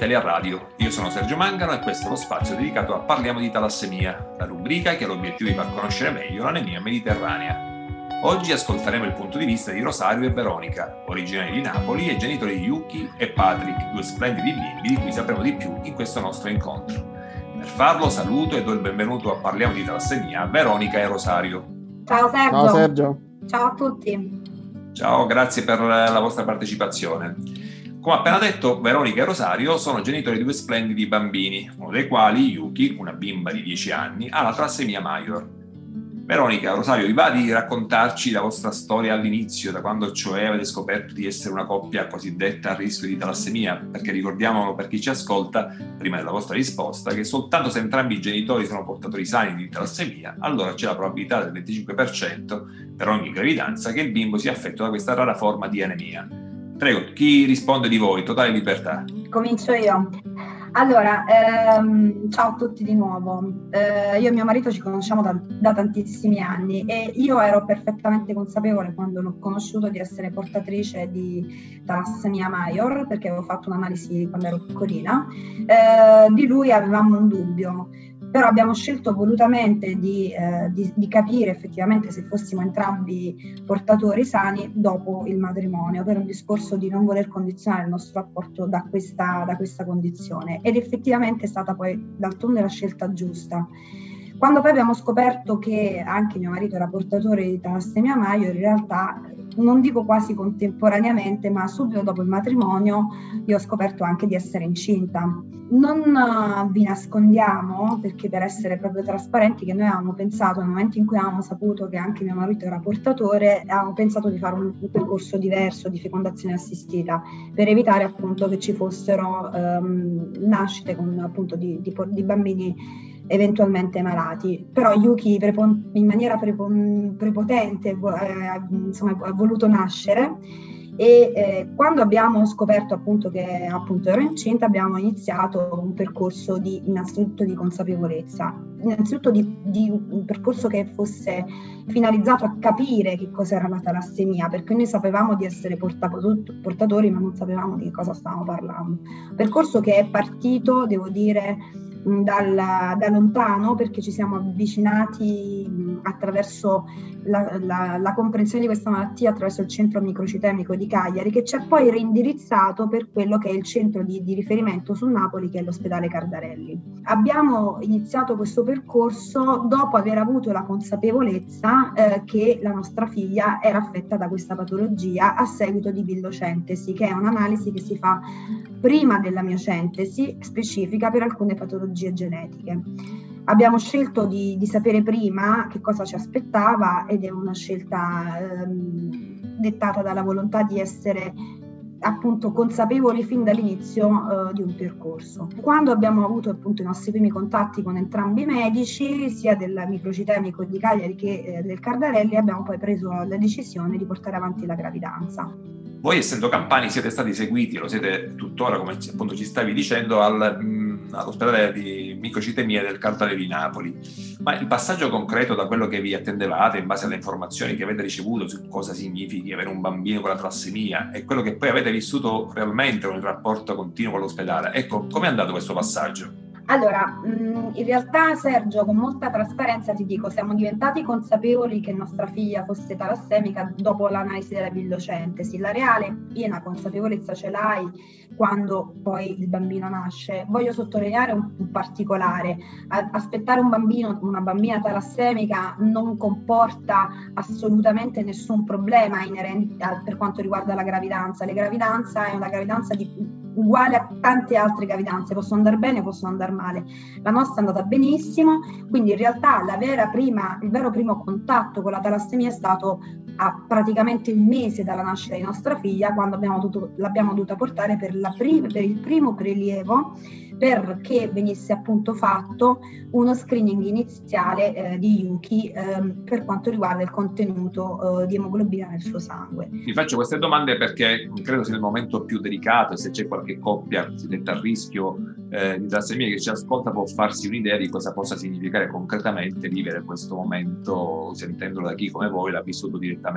Italia Radio. Io sono Sergio Mangano e questo è lo spazio dedicato a Parliamo di talassemia, la rubrica che ha l'obiettivo di far conoscere meglio l'anemia mediterranea. Oggi ascolteremo il punto di vista di Rosario e Veronica, originari di Napoli e genitori di Yuki e Patrick, due splendidi bimbi di cui sapremo di più in questo nostro incontro. Per farlo saluto e do il benvenuto a Parliamo di talassemia a Veronica e Rosario. Ciao Sergio. Ciao Sergio. Ciao a tutti. Ciao, grazie per la vostra partecipazione. Come appena detto, Veronica e Rosario sono genitori di due splendidi bambini, uno dei quali, Yuki, una bimba di 10 anni, ha la trassemia Major. Veronica, Rosario, vi va di raccontarci la vostra storia all'inizio, da quando cioè avete scoperto di essere una coppia cosiddetta a rischio di talassemia? Perché ricordiamolo per chi ci ascolta, prima della vostra risposta, che soltanto se entrambi i genitori sono portatori sani di talassemia, allora c'è la probabilità del 25% per ogni gravidanza che il bimbo sia affetto da questa rara forma di anemia. Prego, chi risponde di voi? Totale libertà. Comincio io. Allora, ehm, ciao a tutti di nuovo. Eh, io e mio marito ci conosciamo da, da, tantissimi anni e io ero perfettamente consapevole quando l'ho conosciuto di essere portatrice di talassemia major perché avevo fatto un'analisi quando ero piccolina. Eh, di lui avevamo un dubbio però abbiamo scelto volutamente di, eh, di, di, capire effettivamente se fossimo entrambi portatori sani dopo il matrimonio, per un discorso di non voler condizionare il nostro rapporto da questa, da questa condizione. Ed effettivamente è stata poi d'altronde la scelta giusta. Quando poi abbiamo scoperto che anche mio marito era portatore di talassemia Maio, in realtà non dico quasi contemporaneamente, ma subito dopo il matrimonio io ho scoperto anche di essere incinta. Non uh, vi nascondiamo, perché per essere proprio trasparenti, che noi avevamo pensato, nel momento in cui avevamo saputo che anche mio marito era portatore, avevamo pensato di fare un, un percorso diverso di fecondazione assistita, per evitare appunto che ci fossero um, nascite con, appunto, di, di, di bambini eventualmente malati. Però Yuki prepon- in maniera prepon- prepotente eh, insomma, ha voluto nascere e eh, quando abbiamo scoperto appunto che appunto ero incinta abbiamo iniziato un percorso di innanzitutto di consapevolezza, innanzitutto di, di un percorso che fosse finalizzato a capire che cos'era la talassemia, perché noi sapevamo di essere portatori ma non sapevamo di cosa stavamo parlando. Percorso che è partito, devo dire, dal, da lontano perché ci siamo avvicinati attraverso la, la, la, comprensione di questa malattia attraverso il centro microcitemico di Cagliari che ci ha poi reindirizzato per quello che è il centro di, di riferimento su Napoli che è l'ospedale Cardarelli. Abbiamo iniziato questo percorso dopo aver avuto la consapevolezza eh, che la nostra figlia era affetta da questa patologia a seguito di villocentesi che è un'analisi che si fa prima della miocentesi specifica per alcune patologie genetiche. Abbiamo scelto di, di sapere prima che cosa ci aspettava ed è una scelta ehm, dettata dalla volontà di essere appunto consapevoli fin dall'inizio uh, di un percorso. Quando abbiamo avuto appunto i nostri primi contatti con entrambi i medici, sia del microcitemico di Cagliari che eh, del Cardarelli, abbiamo poi preso la decisione di portare avanti la gravidanza. Voi essendo campani siete stati seguiti, lo siete tuttora come appunto ci stavi dicendo, al, mh, all'ospedale di microcitemia del Cartale di Napoli, ma il passaggio concreto da quello che vi attendevate in base alle informazioni che avete ricevuto su cosa significhi avere un bambino con la trassemia e quello che poi avete vissuto realmente con il rapporto continuo con l'ospedale, ecco, come è andato questo passaggio? Allora, mm, in realtà Sergio, con molta trasparenza ti dico, siamo diventati consapevoli che nostra figlia fosse talassemica dopo l'analisi della villocentesi. La reale piena consapevolezza ce l'hai quando poi il bambino nasce. Voglio sottolineare un, un particolare. aspettare un bambino, una bambina talassemica non comporta assolutamente nessun problema inerente a, per quanto riguarda la gravidanza. La gravidanza è una gravidanza di uguale a tante altre gravidanze, possono andare bene, possono andare male. La nostra è andata benissimo, quindi in realtà prima, il vero primo contatto con la talassemia è stato a praticamente un mese dalla nascita di nostra figlia, quando dovuto, l'abbiamo dovuta portare per, prima, per il primo prelievo perché venisse appunto fatto uno screening iniziale eh, di Yuki eh, per quanto riguarda il contenuto eh, di emoglobina nel suo sangue. Ti faccio queste domande perché credo sia il momento più delicato e se c'è qualche coppia cosiddetta a rischio eh, di tassemia che ci ascolta può farsi un'idea di cosa possa significare concretamente vivere questo momento sentendolo da chi come voi l'ha vissuto direttamente.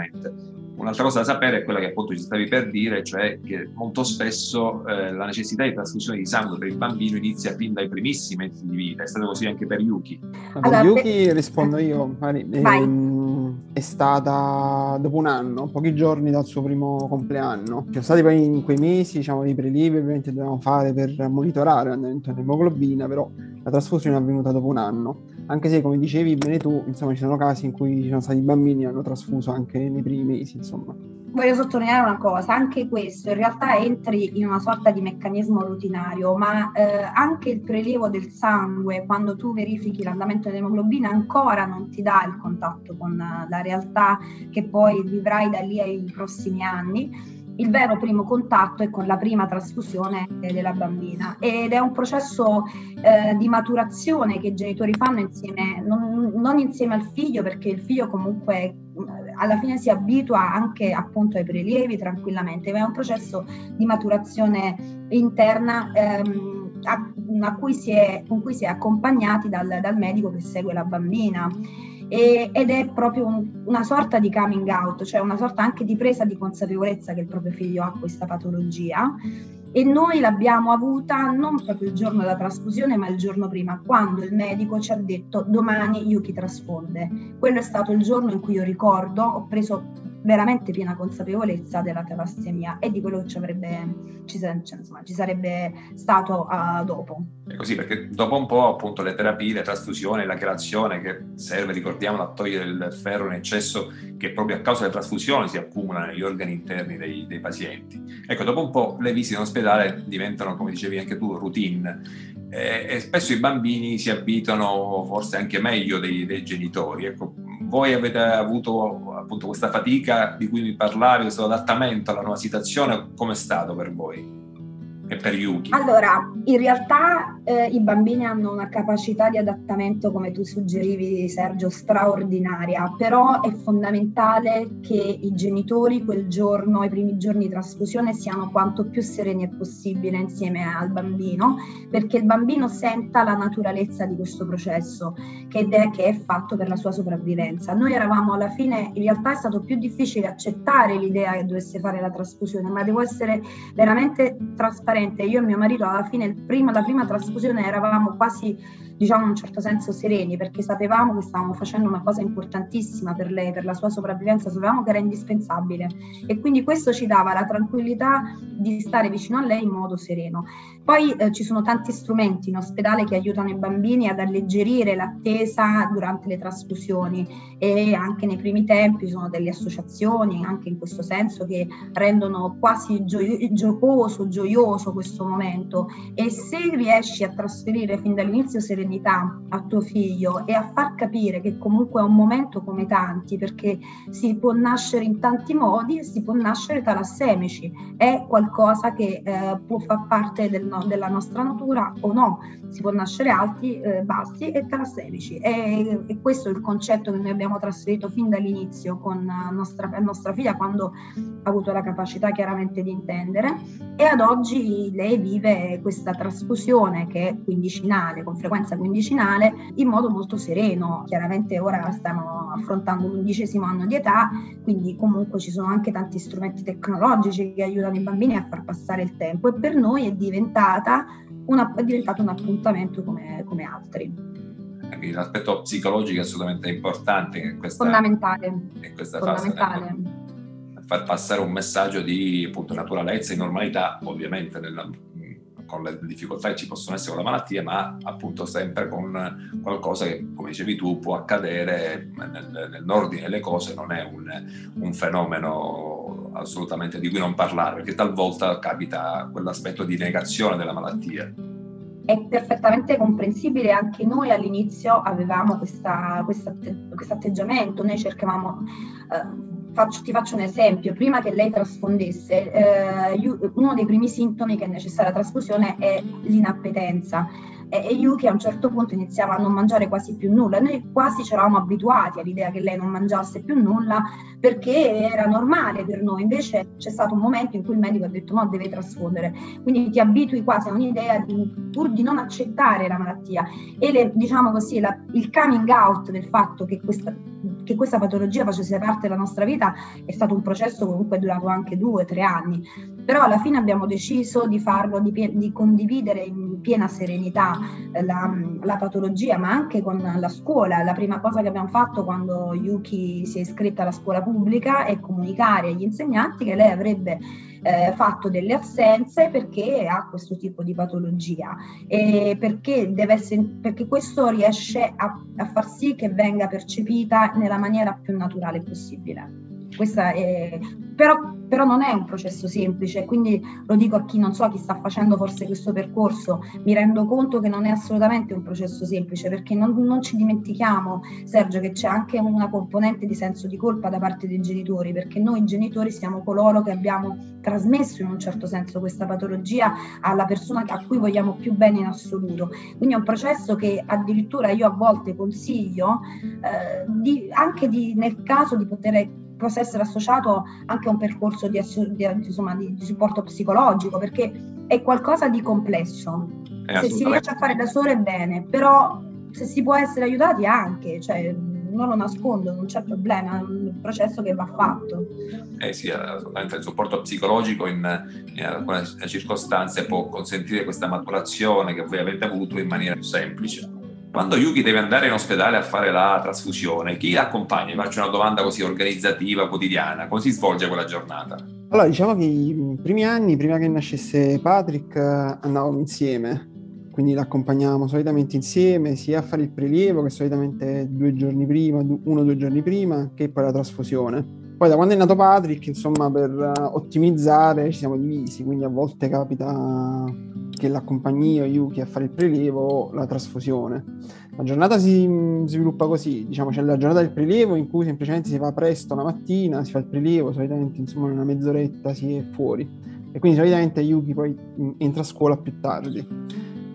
Un'altra cosa da sapere è quella che appunto ci stavi per dire, cioè che molto spesso eh, la necessità di trasfusione di sangue per il bambino inizia fin dai primissimi mesi di vita, è stato così anche per Yuki. Per allora, Yuki per... rispondo io, ehm, è stata dopo un anno, pochi giorni dal suo primo compleanno. Ci sono stati poi in quei mesi, diciamo, i prelievi ovviamente dovevamo fare per monitorare l'andamento dell'emoglobina, però la trasfusione è avvenuta dopo un anno anche se come dicevi bene tu, insomma ci sono casi in cui ci sono stati bambini che hanno trasfuso anche nei primi mesi, insomma. Voglio sottolineare una cosa, anche questo in realtà entri in una sorta di meccanismo rutinario, ma eh, anche il prelievo del sangue, quando tu verifichi l'andamento dell'emoglobina, ancora non ti dà il contatto con la realtà che poi vivrai da lì ai prossimi anni il vero primo contatto è con la prima trasfusione della bambina. Ed è un processo eh, di maturazione che i genitori fanno insieme, non, non, insieme al figlio perché il figlio comunque alla fine si abitua anche appunto ai prelievi tranquillamente, ma è un processo di maturazione interna ehm, a, a cui è, con cui si è accompagnati dal, dal medico che segue la bambina e, ed è proprio un, una sorta di coming out, cioè una sorta anche di presa di consapevolezza che il proprio figlio ha questa patologia. E noi l'abbiamo avuta non proprio il giorno della trasfusione ma il giorno prima quando il medico ci ha detto domani Yuki trasfonde quello è stato il giorno in cui io ricordo ho preso veramente piena consapevolezza della talassemia e di quello che ci, avrebbe, ci, insomma, ci sarebbe stato uh, dopo. È così perché dopo un po' appunto le terapie, le trasfusioni, la chelazione che serve, ricordiamo, a togliere il ferro in eccesso che proprio a causa delle trasfusioni si accumula negli organi interni dei, dei pazienti. Ecco, dopo un po' le visite in ospedale diventano, come dicevi anche tu, routine e, e spesso i bambini si abituano forse anche meglio dei, dei genitori. Ecco, voi avete avuto appunto questa fatica di cui mi parlavi, questo adattamento alla nuova situazione, come è stato per voi? E per Yuki? Allora, in realtà eh, i bambini hanno una capacità di adattamento, come tu suggerivi Sergio, straordinaria, però è fondamentale che i genitori quel giorno, i primi giorni di trasfusione, siano quanto più sereni possibile insieme al bambino, perché il bambino senta la naturalezza di questo processo che è, che è fatto per la sua sopravvivenza. Noi eravamo alla fine, in realtà è stato più difficile accettare l'idea che dovesse fare la trasfusione, ma devo essere veramente trasparente veramente io e mio marito alla fine prima, la prima trasfusione eravamo quasi diciamo in un certo senso sereni perché sapevamo che stavamo facendo una cosa importantissima per lei, per la sua sopravvivenza, sapevamo che era indispensabile. E quindi questo ci dava la tranquillità di stare vicino a lei in modo sereno. Poi eh, ci sono tanti strumenti in ospedale che aiutano i bambini ad alleggerire l'attesa durante le trasfusioni. E anche nei primi tempi sono delle associazioni anche in questo senso che rendono quasi gio- giocoso, gioioso questo momento. E se riesci a trasferire fin dall'inizio serenità serenità a tuo figlio e a far capire che comunque è un momento come tanti, perché si può nascere in tanti modi e si può nascere talassemici, è qualcosa che eh, può far parte del no, della nostra natura o no, si può nascere alti, eh, bassi e talassemici. E, e, questo è il concetto che noi abbiamo trasferito fin dall'inizio con nostra, nostra figlia quando ha avuto la capacità chiaramente di intendere. E ad oggi lei vive questa trasfusione che è quindicinale, con frequenza gravidanza quindicinale in modo molto sereno. Chiaramente ora stiamo affrontando l'undicesimo anno di età, quindi comunque ci sono anche tanti strumenti tecnologici che aiutano i bambini a far passare il tempo e per noi è, diventata una, è diventato un appuntamento come, come altri l'aspetto psicologico è assolutamente importante in questa, fondamentale, in questa fondamentale. fase far passare un messaggio di appunto, naturalezza e normalità ovviamente nella, con le difficoltà che ci possono essere con la malattia, ma appunto sempre con qualcosa che, come dicevi tu, può accadere nel, nell'ordine delle cose, non è un, un fenomeno assolutamente di cui non parlare, perché talvolta capita quell'aspetto di negazione della malattia. È perfettamente comprensibile, anche noi all'inizio avevamo questo atteggiamento, noi cercavamo eh, faccio, ti faccio un esempio, prima che lei trasfondesse, eh, uno dei primi sintomi che è necessaria la trasfusione è l'inappetenza. E Yuki a un certo punto iniziava a non mangiare quasi più nulla. Noi quasi ci eravamo abituati all'idea che lei non mangiasse più nulla perché era normale per noi, invece c'è stato un momento in cui il medico ha detto no, deve trasfondere, quindi ti abitui quasi a un'idea di, pur di non accettare la malattia. E le, diciamo così, la, il coming out del fatto che questa, che questa patologia facesse parte della nostra vita è stato un processo comunque durato anche due, tre anni, però alla fine abbiamo deciso di farlo, di, di condividere in piena serenità la, la, patologia, ma anche con la scuola. La prima cosa che abbiamo fatto quando Yuki si è iscritta alla scuola pubblica è comunicare agli insegnanti che lei avrebbe eh, fatto delle assenze perché ha questo tipo di patologia e perché, essere, perché questo riesce a, a far sì che venga percepita nella maniera più naturale possibile. È, però, però, non è un processo semplice, quindi lo dico a chi non so, chi sta facendo forse questo percorso, mi rendo conto che non è assolutamente un processo semplice, perché non, non ci dimentichiamo, Sergio, che c'è anche una componente di senso di colpa da parte dei genitori, perché noi genitori siamo coloro che abbiamo trasmesso in un certo senso questa patologia alla persona a cui vogliamo più bene in assoluto. Quindi è un processo che addirittura io a volte consiglio, eh, di, anche di, nel caso di poter possa essere associato anche a un percorso di, di, insomma, di, di supporto psicologico, perché è qualcosa di complesso. Se si riesce a fare da solo è bene, però se si può essere aiutati anche, cioè, non lo nascondo, non c'è problema, è un processo che va fatto. Eh sì, assolutamente il supporto psicologico in, in alcune circostanze può consentire questa maturazione che voi avete avuto in maniera più semplice. Quando Yuki deve andare in ospedale a fare la trasfusione, chi l'accompagna? Faccio una domanda così organizzativa, quotidiana. Come si svolge quella giornata? Allora, diciamo che i primi anni, prima che nascesse Patrick, andavamo insieme. Quindi l'accompagnavamo solitamente insieme, sia a fare il prelievo, che solitamente due giorni prima, uno o due giorni prima, che poi la trasfusione. Poi da quando è nato Patrick, insomma, per ottimizzare ci siamo divisi, quindi a volte capita che l'accompagni Yuki, a fare il prelievo, la trasfusione. La giornata si sviluppa così, diciamo c'è la giornata del prelievo in cui semplicemente si va presto la mattina, si fa il prelievo, solitamente insomma in una mezz'oretta si è fuori e quindi solitamente Yuki poi entra a scuola più tardi.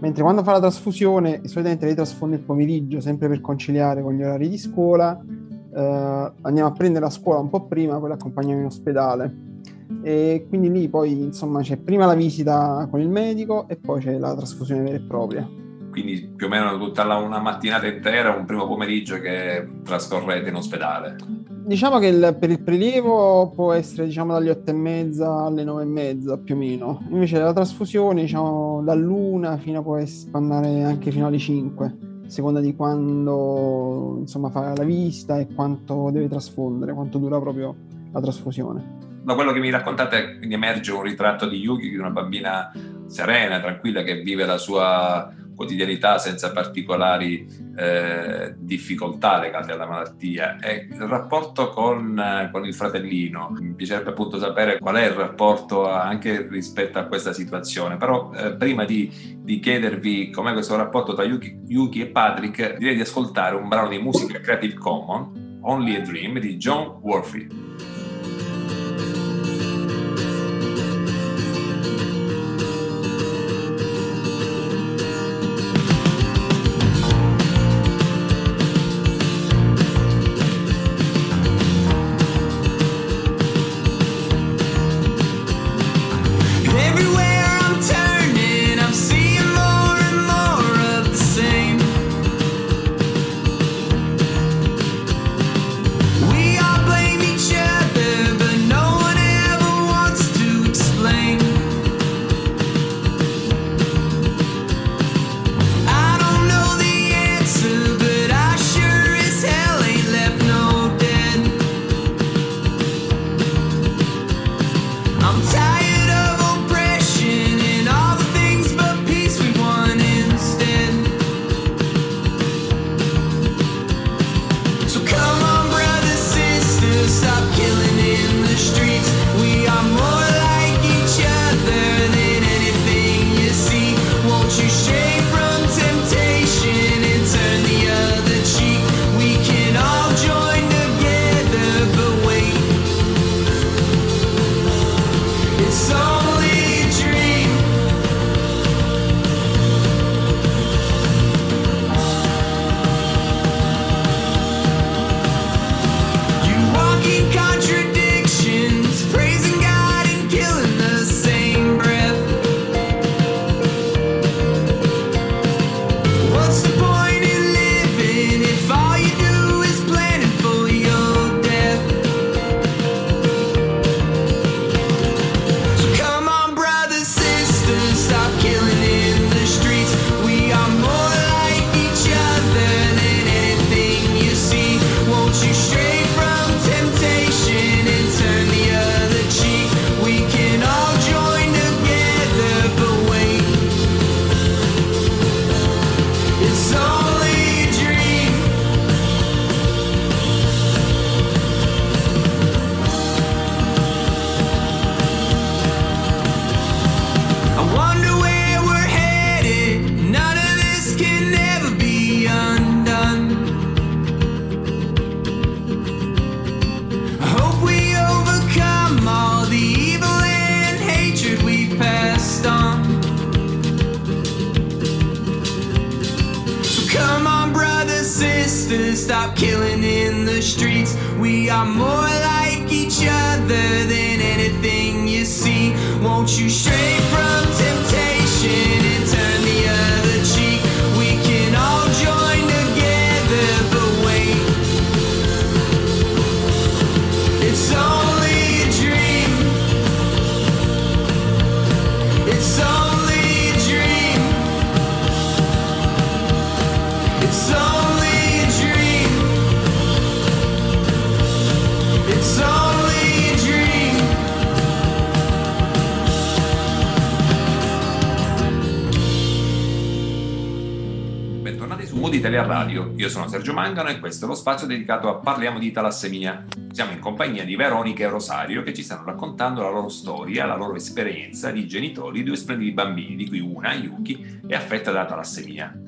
Mentre quando fa la trasfusione, solitamente lei trasfonde il pomeriggio, sempre per conciliare con gli orari di scuola, eh, andiamo a prendere la scuola un po' prima, poi l'accompagniamo in ospedale e quindi lì poi insomma c'è prima la visita con il medico e poi c'è la trasfusione vera e propria. Quindi più o meno tutta la, una mattinata intera, un primo pomeriggio che trascorrete in ospedale. Diciamo che il, per il prelievo può essere diciamo dalle otto e mezza alle nove e mezza più o meno. Invece la trasfusione diciamo dall'una fino a può andare anche fino alle 5, a seconda di quando insomma fa la visita e quanto deve trasfondere, quanto dura proprio la trasfusione da quello che mi raccontate quindi emerge un ritratto di Yuki, di una bambina serena, tranquilla, che vive la sua quotidianità senza particolari eh, difficoltà legate alla malattia. E il rapporto con, eh, con, il fratellino, mi piacerebbe appunto sapere qual è il rapporto anche rispetto a questa situazione, però eh, prima di, di, chiedervi com'è questo rapporto tra Yuki, Yuki, e Patrick, direi di ascoltare un brano di musica Creative Commons, Only a Dream, di John Worthy. Sergio Mangano e questo è lo spazio dedicato a Parliamo di talassemia. Siamo in compagnia di Veronica e Rosario che ci stanno raccontando la loro storia, la loro esperienza di genitori di due splendidi bambini, di cui una, Yuki, è affetta da talassemia.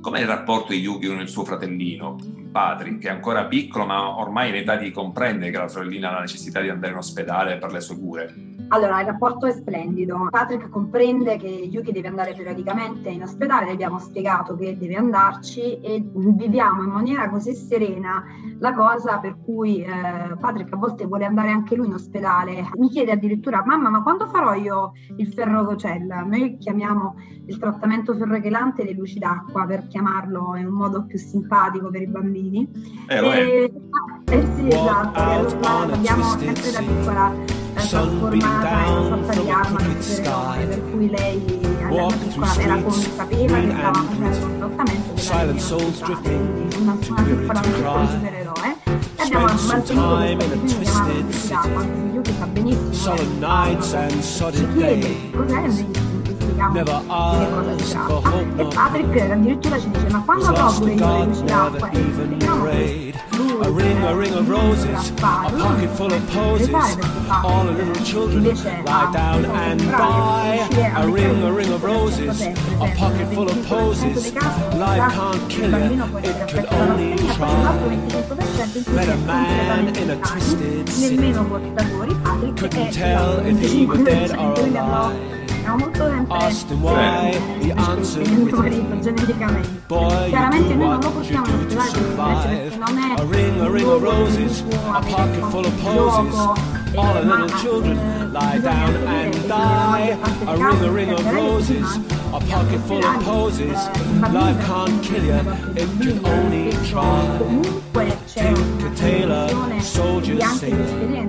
Com'è il rapporto di Yuki con il suo fratellino, Patrick, che è ancora piccolo ma ormai in età di comprendere che la sorellina ha la necessità di andare in ospedale per le sue cure? Allora, il rapporto è splendido. Patrick comprende che Yuki deve andare periodicamente in ospedale, le abbiamo spiegato che deve andarci e viviamo in maniera così serena la cosa per cui eh, Patrick a volte vuole andare anche lui in ospedale. Mi chiede addirittura, mamma, ma quando farò io il ferrococella? Noi chiamiamo il trattamento ferrochelante le luci d'acqua per chiamarlo in un modo più simpatico per i bambini. Eh, lo è. E- eh sì, esatto, l'abbiamo sempre da piccola trasformata in una sorta di arma supereroe, per cui lei all'epoca era consapevole che stava facendo un trattamento della vita, quindi una, una piccola, un supereroe. E abbiamo mantenuto questo disegno chiamato Luci d'acqua, anche Yuki sa benissimo che ci chiede cos'è e noi gli spieghiamo di che cosa si tratta. E Patrick addirittura ci dice, ma quando avrò pure io le luci d'acqua? E spieghiamo che A ring, a ring of roses, a pocket full of posies. All the little children lie down and die. A ring, a ring of roses, a pocket full of posies. Life can't kill you, it can only try. Met a man in a twisted city. nemmeno portatori Patrick Couldn't tell if he was dead or 25% alive. Siamo molto sempre Asked him why, he answered il with marito geneticamente Boy, chiaramente you do noi non lo what you portiamo do in to ospedale perché survive. non è A ring, a un ring of luogo in roses, cui può a avere pocket full of qualche posies. gioco, All the eh, ma, little children eh, lie bisogna down anche and dire che die. tante A ring, case a ring of per lei roses, prima, a pocket full of ospedali, posies. eh, i bambini Life per can't kill you, it can only try. comunque c'è Tinker una Tailor, condizione soldier di anche sailor.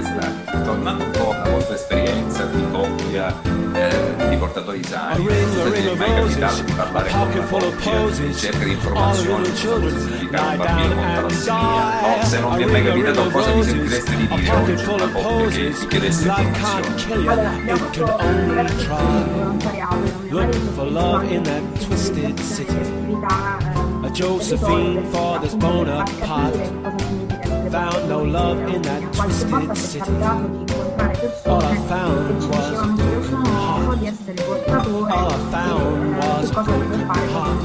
che stare. Tornando un po' alla vostra esperienza di coppia, eh, di portatori sani, non è mai capitato di parlare con una coppia, cerca di informazioni su cosa significa un bambino con talassemia. No, se non vi è mai capitato cosa vi sentireste di dire oggi una coppia che vi chiedesse informazioni? Allora, abbiamo fatto try. volontariato. in that di A Josephine father's Bonaparte found no love in that twisted city. All I found was a broken heart. All I found was a broken heart.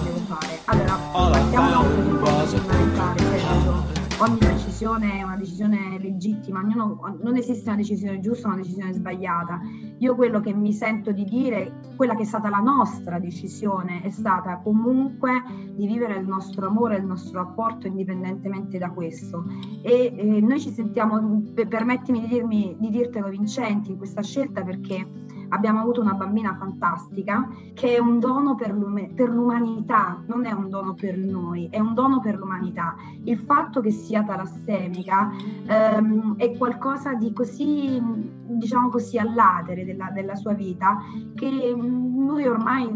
All I found was a broken heart. Decisione è una decisione legittima, ognuno- non esiste una decisione giusta, una decisione sbagliata. Io quello che mi sento di dire, quella che è stata la nostra decisione, è stata comunque di vivere il nostro amore, il nostro rapporto indipendentemente da questo. E eh, noi ci sentiamo, per- permettimi di, dirmi, di dirtelo vincenti in questa scelta perché abbiamo avuto una bambina fantastica che è un dono per, l'ume- per l'umanità, non è un dono per noi, è un dono per l'umanità. Il fatto che sia talassemica ehm, è qualcosa di così, diciamo così, all'atere della, della sua vita che mm, noi ormai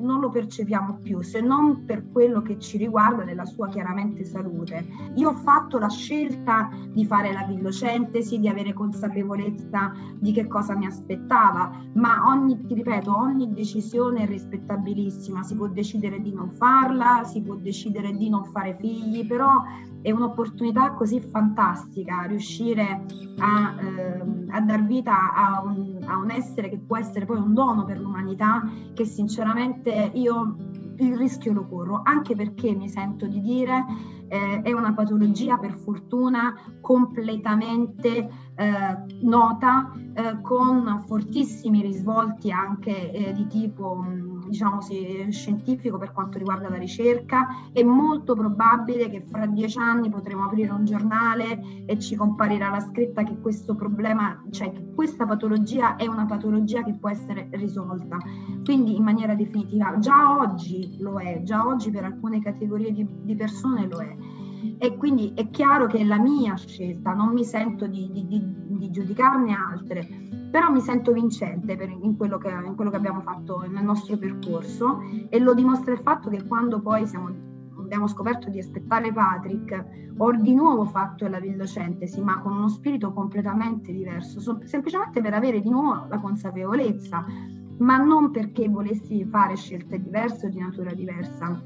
non lo percepiamo più, se non per quello che ci riguarda nella sua chiaramente salute. Io ho fatto la scelta di fare la villocentesi, di avere consapevolezza di che cosa mi aspettava, ma ogni, ti ripeto, ogni decisione è rispettabilissima, si può decidere di non farla, si può decidere di non fare figli, però è un'opportunità così fantastica riuscire a, eh, a dar vita a un, a un essere che può essere poi un dono per l'umanità che sinceramente io il rischio lo corro, anche perché mi sento di dire eh, è una patologia per fortuna completamente eh, nota, eh, con fortissimi risvolti anche eh, di tipo diciamo sì, scientifico per quanto riguarda la ricerca. È molto probabile che fra dieci anni potremo aprire un giornale e ci comparirà la scritta che questo problema, cioè che questa patologia è una patologia che può essere risolta. Quindi in maniera definitiva, già oggi lo è, già oggi per alcune categorie di, di persone lo è e quindi è chiaro che è la mia scelta, non mi sento di, di, di, di giudicarne altre, però mi sento vincente per, in, quello che, in, quello che, abbiamo fatto nel nostro percorso e lo dimostra il fatto che quando poi siamo, abbiamo scoperto di aspettare Patrick, ho di nuovo fatto la villocentesi, ma con uno spirito completamente diverso, so, semplicemente per avere di nuovo la consapevolezza, ma non perché volessi fare scelte diverse o di natura diversa.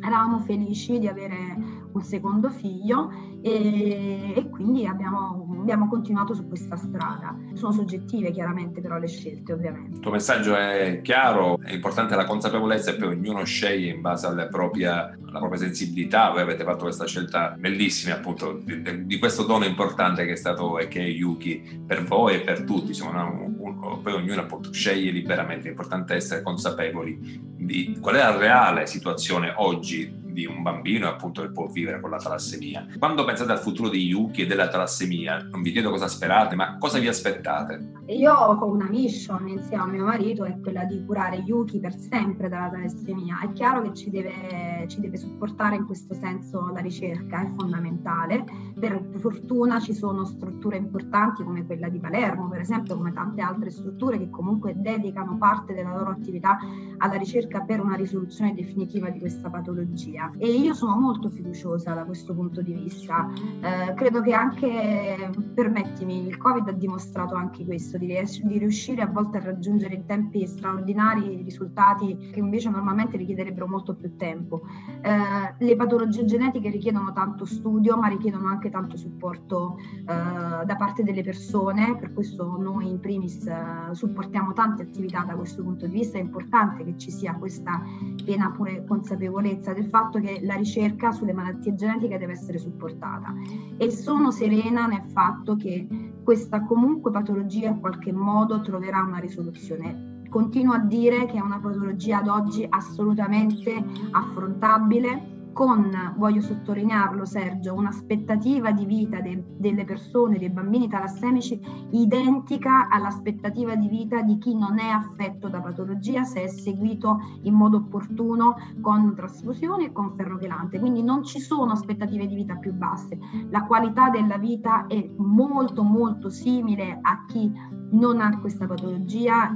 Eravamo felici di avere un secondo figlio e, e quindi abbiamo, abbiamo, continuato su questa strada. Sono soggettive chiaramente però le scelte ovviamente. Il tuo messaggio è chiaro, è importante la consapevolezza e poi ognuno sceglie in base alla propria, alla propria sensibilità. Voi avete fatto questa scelta bellissima appunto di, di, questo dono importante che è stato e che è Yuki per voi e per tutti. Insomma, un, poi ognuno appunto sceglie liberamente, è importante essere consapevoli di qual è la reale situazione oggi di un bambino appunto che può vivere con la talassemia. Quando pensate al futuro di Yuki e della talassemia, non vi chiedo cosa sperate, ma cosa vi aspettate? Io ho una mission insieme a mio marito, è quella di curare Yuki per sempre dalla talassemia. È chiaro che ci deve, ci deve supportare in questo senso la ricerca, è fondamentale. Per fortuna ci sono strutture importanti come quella di Palermo, per esempio, come tante altre strutture che comunque dedicano parte della loro attività alla ricerca per una risoluzione definitiva di questa patologia pandemia e io sono molto fiduciosa da questo punto di vista. Eh, credo che anche, permettimi, il Covid ha dimostrato anche questo, di, di, riuscire a volte a raggiungere in tempi straordinari risultati che invece normalmente richiederebbero molto più tempo. Eh, le patologie genetiche richiedono tanto studio, ma richiedono anche tanto supporto eh, da parte delle persone, per questo noi in primis eh, supportiamo tante attività da questo punto di vista, è importante che ci sia questa piena pure consapevolezza del fatto fatto che la ricerca sulle malattie genetiche deve essere supportata e sono serena nel fatto che questa comunque patologia in qualche modo troverà una risoluzione. Continuo a dire che è una patologia ad oggi assolutamente affrontabile, con, voglio sottolinearlo Sergio, un'aspettativa di vita de, delle persone, dei bambini talassemici identica all'aspettativa di vita di chi non è affetto da patologia se è seguito in modo opportuno con trasfusioni e con ferrochelante. Quindi non ci sono aspettative di vita più basse. La qualità della vita è molto molto simile a chi non ha questa patologia.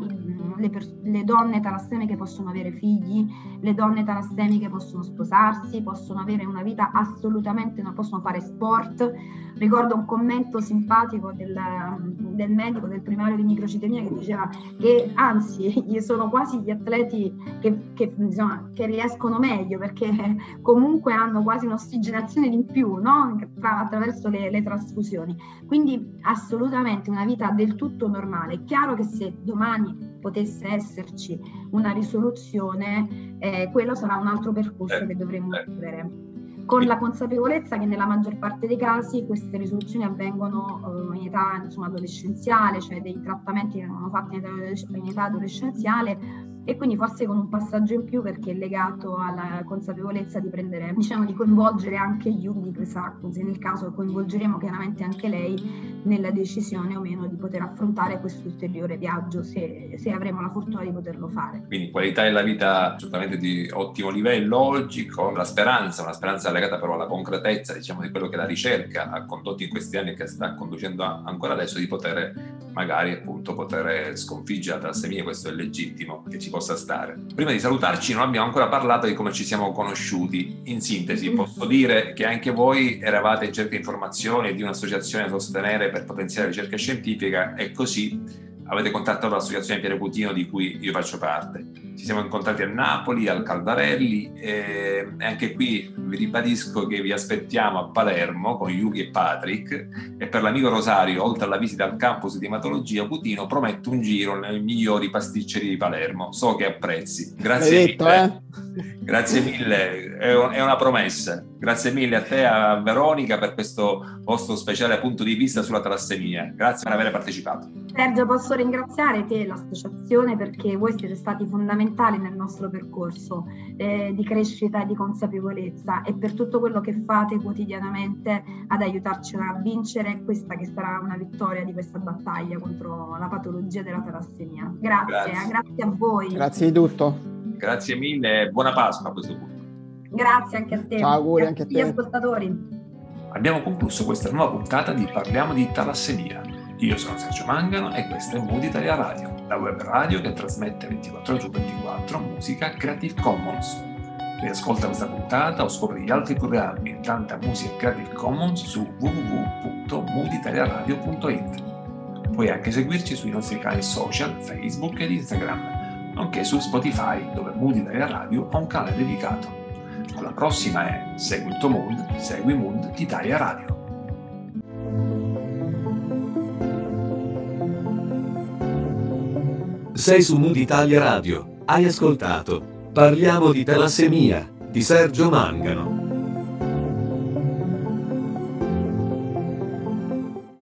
Le, pers- le, donne talassemiche possono avere figli, le donne talassemiche possono sposarsi, possono avere una vita assolutamente, non possono fare sport. Ricordo un commento simpatico del, del medico del primario di microcitemia che diceva che anzi sono quasi gli atleti che, che, insomma, che riescono meglio perché comunque hanno quasi un'ossigenazione in più no? Tra, attraverso le, le trasfusioni. Quindi assolutamente una vita del tutto normale. È chiaro che se domani potesse esserci una risoluzione, eh, quello sarà un altro percorso eh, che dovremo eh. vivere. Con la consapevolezza che nella maggior parte dei casi queste risoluzioni avvengono eh, in età insomma, adolescenziale, cioè dei trattamenti che vengono fatti in età adolescenziale e quindi forse con un passaggio in più perché è legato alla consapevolezza di prendere, diciamo di coinvolgere anche Yugi Pesacus, nel caso coinvolgeremo chiaramente anche lei nella decisione o meno di poter affrontare questo ulteriore viaggio se, se avremo la fortuna di poterlo fare. Quindi qualità della vita assolutamente di ottimo livello oggi con la speranza, una speranza legata però alla concretezza diciamo di quello che la ricerca ha condotto in questi anni e che sta conducendo ancora adesso di poter magari appunto poter sconfiggere la talassemia, questo è legittimo che ci possa stare. Prima di salutarci non abbiamo ancora parlato di come ci siamo conosciuti. In sintesi posso dire che anche voi eravate in cerca di informazioni e di un'associazione da sostenere per potenziare la ricerca scientifica e così avete contattato l'associazione Piero Cutino di cui io faccio parte. Ci siamo incontrati a Napoli, al Caldarelli e anche qui vi ribadisco che vi aspettiamo a Palermo con Yuki e Patrick e per l'amico Rosario, oltre alla visita al campus di ematologia Cutino, prometto un giro nelle migliori pasticcerie di Palermo. So che apprezzi. Grazie detto, mille. Eh? Grazie mille, è una promessa. Grazie mille a te, a Veronica, per questo vostro speciale punto di vista sulla talassemia. Grazie per aver partecipato. Sergio, posso ringraziare te e l'associazione perché voi siete stati fondamentali nel nostro percorso eh, di crescita e di consapevolezza e per tutto quello che fate quotidianamente ad aiutarci a vincere questa che sarà una vittoria di questa battaglia contro la patologia della talassemia. Grazie, grazie, eh, grazie a voi. Grazie di tutto. Grazie mille e buona Pasqua a questo punto. Grazie anche a te. Ciao, auguri anche a te. ascoltatori. Abbiamo concluso questa nuova puntata di Parliamo di talassemia. Io sono Sergio Mangano e questo è Mood Italia Radio, la web radio che trasmette 24 ore su 24 musica Creative Commons. Riascolta questa puntata o scopri gli altri programmi e tanta musica Creative Commons su www.mooditaliaradio.it. Puoi anche seguirci sui nostri canali social, Facebook ed Instagram, nonché su Spotify, dove Mood Italia Radio ha un canale dedicato. La prossima è Segui il tuo mood, segui Mood Italia Radio. Sei su Mood Italia Radio. Hai ascoltato Parliamo di talassemia di Sergio Mangano.